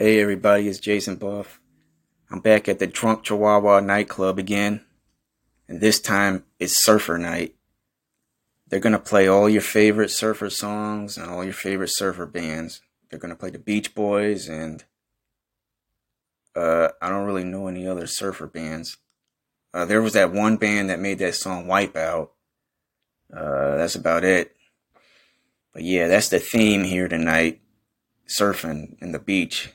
Hey everybody, it's Jason Buff. I'm back at the Drunk Chihuahua nightclub again, and this time it's surfer night. They're gonna play all your favorite surfer songs and all your favorite surfer bands. They're gonna play the Beach Boys and uh, I don't really know any other surfer bands. Uh, there was that one band that made that song Wipeout. Uh, that's about it. But yeah, that's the theme here tonight surfing in the beach.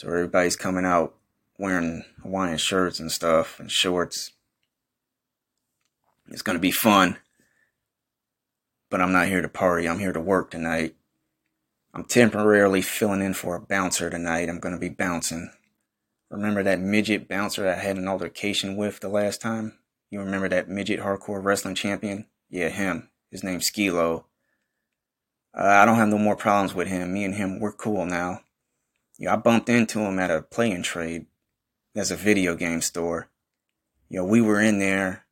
So everybody's coming out wearing Hawaiian shirts and stuff and shorts. It's going to be fun. But I'm not here to party. I'm here to work tonight. I'm temporarily filling in for a bouncer tonight. I'm going to be bouncing. Remember that midget bouncer I had an altercation with the last time? You remember that midget hardcore wrestling champion? Yeah, him. His name's Skilo. Uh, I don't have no more problems with him. Me and him, we're cool now. You know, I bumped into him at a Play N Trade. That's a video game store. You know, we were in there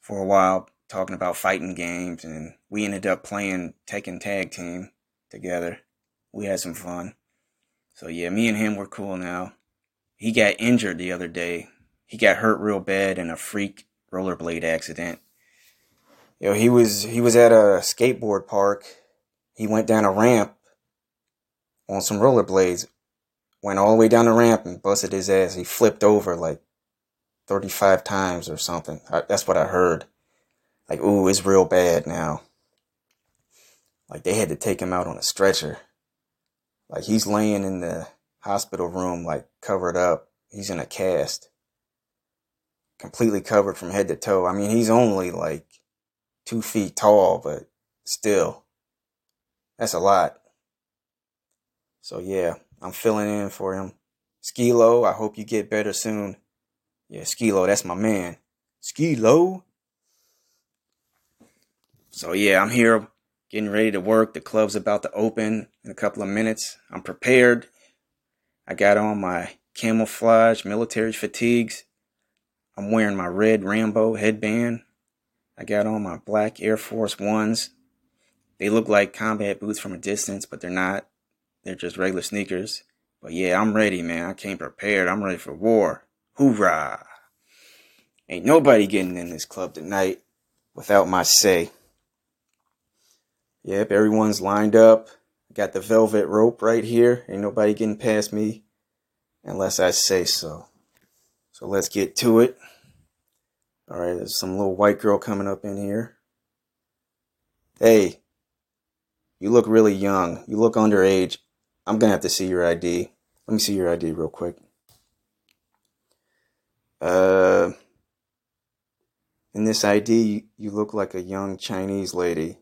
for a while talking about fighting games, and we ended up playing Tekken Tag Team together. We had some fun. So yeah, me and him were cool now. He got injured the other day. He got hurt real bad in a freak rollerblade accident. You know, he was he was at a skateboard park. He went down a ramp on some rollerblades went all the way down the ramp and busted his ass. He flipped over like 35 times or something. I, that's what I heard. Like, ooh, it's real bad now. Like, they had to take him out on a stretcher. Like, he's laying in the hospital room, like, covered up. He's in a cast. Completely covered from head to toe. I mean, he's only like two feet tall, but still, that's a lot. So, yeah, I'm filling in for him. Skilo, I hope you get better soon. Yeah, Skilo, that's my man. Skilo. So yeah, I'm here getting ready to work. The club's about to open in a couple of minutes. I'm prepared. I got on my camouflage military fatigues. I'm wearing my red Rambo headband. I got on my black Air Force Ones. They look like combat boots from a distance, but they're not. They're just regular sneakers. But yeah, I'm ready, man. I came prepared. I'm ready for war. Hoorah! Ain't nobody getting in this club tonight without my say. Yep, everyone's lined up. Got the velvet rope right here. Ain't nobody getting past me unless I say so. So let's get to it. All right, there's some little white girl coming up in here. Hey, you look really young. You look underage. I'm gonna have to see your ID. Let me see your ID real quick. Uh, in this ID, you look like a young Chinese lady.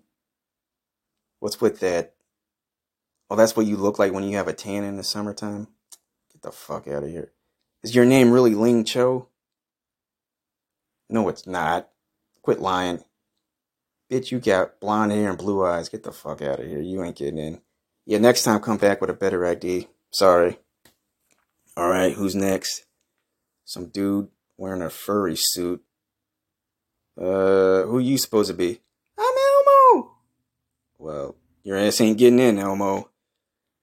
What's with that? Oh, that's what you look like when you have a tan in the summertime? Get the fuck out of here. Is your name really Ling Cho? No, it's not. Quit lying. Bitch, you got blonde hair and blue eyes. Get the fuck out of here. You ain't getting in. Yeah, next time come back with a better ID. Sorry. All right, who's next? Some dude wearing a furry suit. Uh, who you supposed to be? I'm Elmo. Well, your ass ain't getting in, Elmo.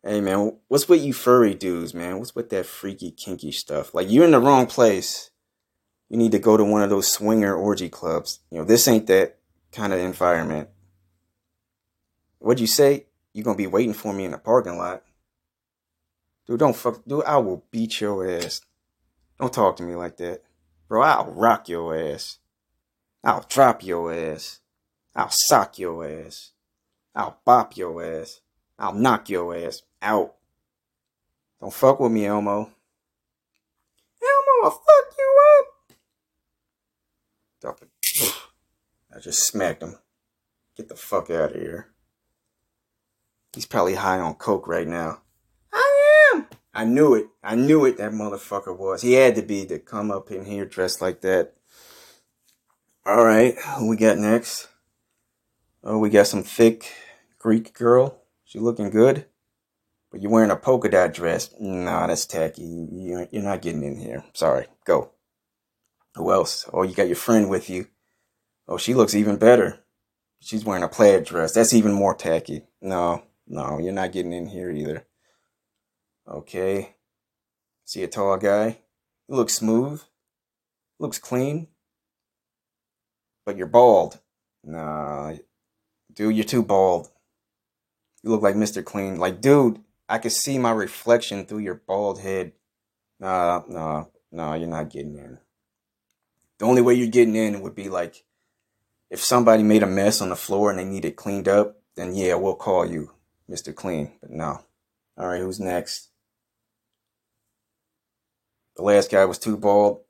Hey man, what's with you furry dudes, man? What's with that freaky kinky stuff? Like you're in the wrong place. You need to go to one of those swinger orgy clubs. You know, this ain't that kind of environment. What'd you say? You gonna be waiting for me in the parking lot. Dude, don't fuck dude, I will beat your ass. Don't talk to me like that. Bro, I'll rock your ass. I'll drop your ass. I'll sock your ass. I'll bop your ass. I'll knock your ass out. Don't fuck with me, Elmo. Elmo, I'll fuck you up. I just smacked him. Get the fuck out of here. He's probably high on coke right now. I am. I knew it. I knew it. That motherfucker was. He had to be to come up in here dressed like that. All right, who we got next? Oh, we got some thick Greek girl. She looking good, but you're wearing a polka dot dress. Nah, that's tacky. You're not getting in here. Sorry. Go. Who else? Oh, you got your friend with you. Oh, she looks even better. She's wearing a plaid dress. That's even more tacky. No, no, you're not getting in here either. Okay. See a tall guy? He looks smooth. Looks clean. But you're bald. Nah. Dude, you're too bald. You look like Mr. Clean. Like, dude, I can see my reflection through your bald head. Nah, nah, nah, you're not getting in. The only way you're getting in would be like if somebody made a mess on the floor and they need it cleaned up, then yeah, we'll call you Mr. Clean. But no. All right, who's next? The last guy was too bald.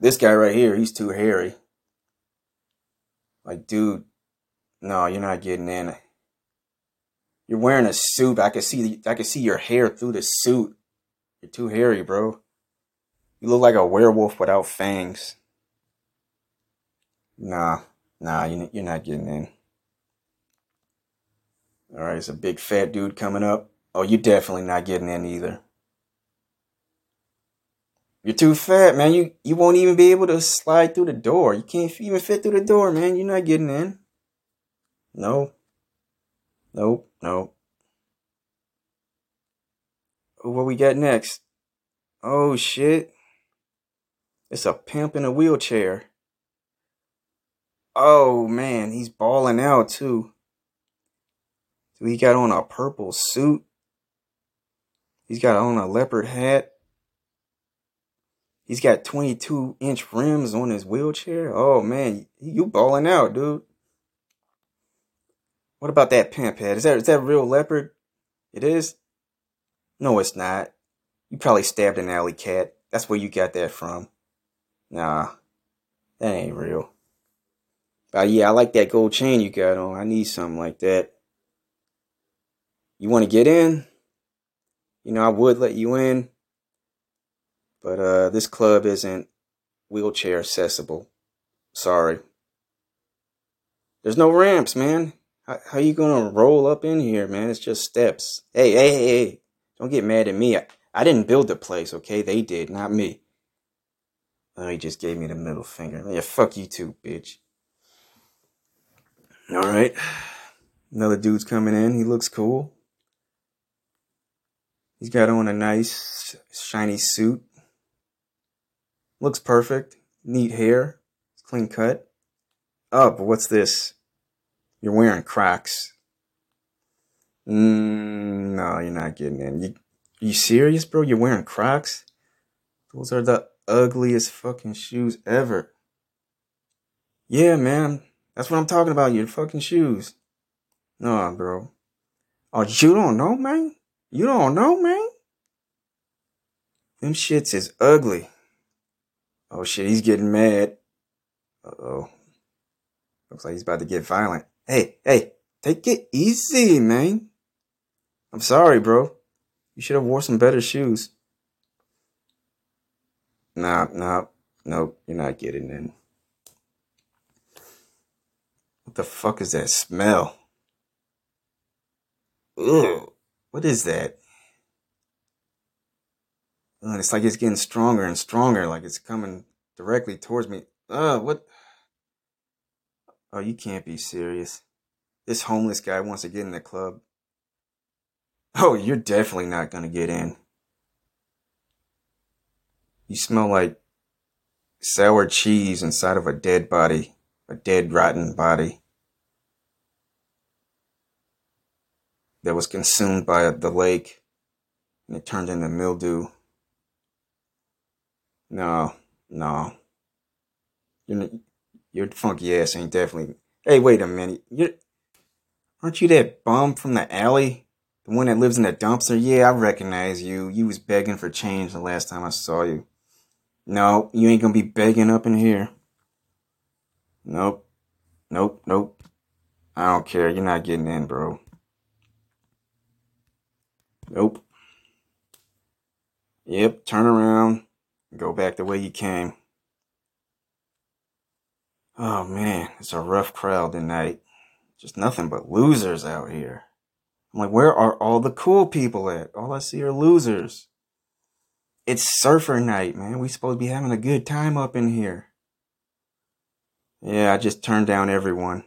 This guy right here, he's too hairy. Like, dude, no, you're not getting in. You're wearing a suit. I can see I can see your hair through the suit. You're too hairy, bro. You look like a werewolf without fangs. Nah, nah, you're not getting in. All right, it's a big fat dude coming up. Oh, you're definitely not getting in either. You're too fat, man. You you won't even be able to slide through the door. You can't even fit through the door, man. You're not getting in. No. Nope. Nope. What we got next? Oh shit. It's a pimp in a wheelchair. Oh man, he's balling out too. So he got on a purple suit. He's got on a leopard hat. He's got 22 inch rims on his wheelchair. Oh man, you balling out, dude. What about that pimp head? Is that is that real leopard? It is? No, it's not. You probably stabbed an alley cat. That's where you got that from. Nah, that ain't real. But yeah, I like that gold chain you got on. I need something like that. You want to get in? You know, I would let you in, but uh, this club isn't wheelchair accessible. Sorry. There's no ramps, man. How, how you gonna roll up in here, man? It's just steps. Hey, hey, hey, hey. Don't get mad at me. I, I didn't build the place, okay? They did, not me. Oh, he just gave me the middle finger. Yeah, fuck you too, bitch. Alright. Another dude's coming in. He looks cool. He's got on a nice, shiny suit. Looks perfect. Neat hair. Clean cut. Oh, but what's this? You're wearing Crocs. Mm, no, you're not getting in. You, you serious, bro? You're wearing Crocs? Those are the ugliest fucking shoes ever. Yeah, man. That's what I'm talking about. Your fucking shoes. No, bro. Oh, you don't know, man? You don't know, man? Them shits is ugly. Oh shit, he's getting mad. Uh oh. Looks like he's about to get violent. Hey, hey, take it easy, man. I'm sorry, bro. You should have wore some better shoes. Nah, nah, nope, you're not getting in. What the fuck is that smell? Ugh, what is that? It's like it's getting stronger and stronger, like it's coming directly towards me. Ugh, what? Oh, you can't be serious. This homeless guy wants to get in the club. Oh, you're definitely not to get in. You smell like sour cheese inside of a dead body, a dead, rotten body that was consumed by the lake and it turned into mildew. No, no. You're, your funky ass ain't definitely. Hey, wait a minute. You aren't you that bum from the alley? The one that lives in the dumpster? Yeah, I recognize you. You was begging for change the last time I saw you. No, you ain't gonna be begging up in here. Nope. Nope, nope. I don't care. You're not getting in, bro. Nope. Yep, turn around. Go back the way you came. Oh man, it's a rough crowd tonight. Just nothing but losers out here. I'm like, where are all the cool people at? All I see are losers. It's surfer night, man. We supposed to be having a good time up in here. Yeah, I just turned down everyone.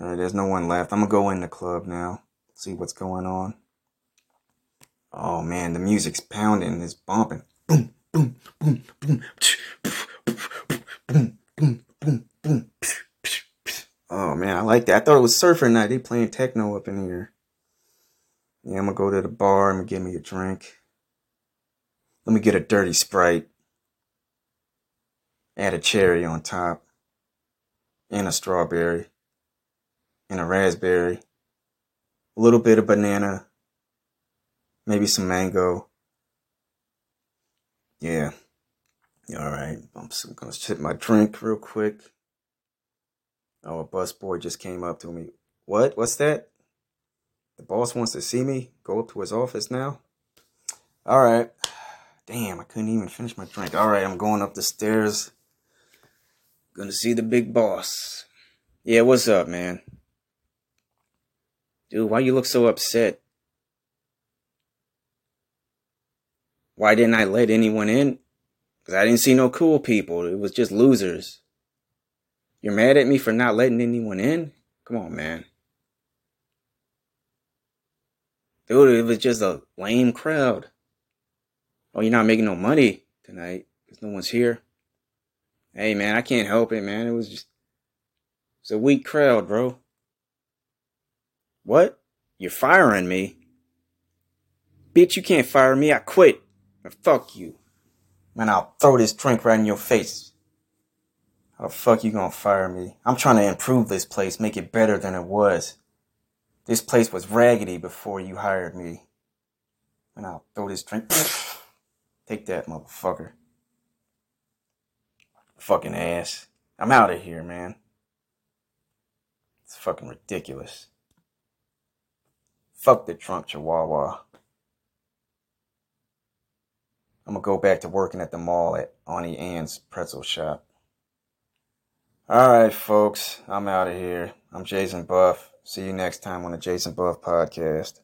Uh, there's no one left. I'm gonna go in the club now. See what's going on. Oh man, the music's pounding, it's bumping. Boom, boom, boom, boom, boom, boom, boom, boom. Oh man, I like that. I thought it was surfer night. They playing techno up in here. Yeah, I'm gonna go to the bar. I'm gonna get me a drink. Let me get a dirty sprite. Add a cherry on top. And a strawberry. And a raspberry. A little bit of banana. Maybe some mango. Yeah. Alright. I'm gonna sip my drink real quick. Oh, a busboy just came up to me. What? What's that? The boss wants to see me? Go up to his office now? Alright. Damn, I couldn't even finish my drink. Alright, I'm going up the stairs. Gonna see the big boss. Yeah, what's up, man? Dude, why you look so upset? Why didn't I let anyone in? Because I didn't see no cool people. It was just losers. You're mad at me for not letting anyone in? Come on, man. Dude, it was just a lame crowd. Oh, you're not making no money tonight because no one's here. Hey, man, I can't help it, man. It was just, it's a weak crowd, bro. What? You're firing me? Bitch, you can't fire me. I quit. Fuck you. Man, I'll throw this drink right in your face. How the fuck you gonna fire me? I'm trying to improve this place, make it better than it was. This place was raggedy before you hired me. And I'll throw this drink. Take that, motherfucker. Fucking ass. I'm out of here, man. It's fucking ridiculous. Fuck the Drunk, Chihuahua. I'm gonna go back to working at the mall at Auntie Anne's pretzel shop. Alright, folks, I'm out of here. I'm Jason Buff. See you next time on the Jason Buff Podcast.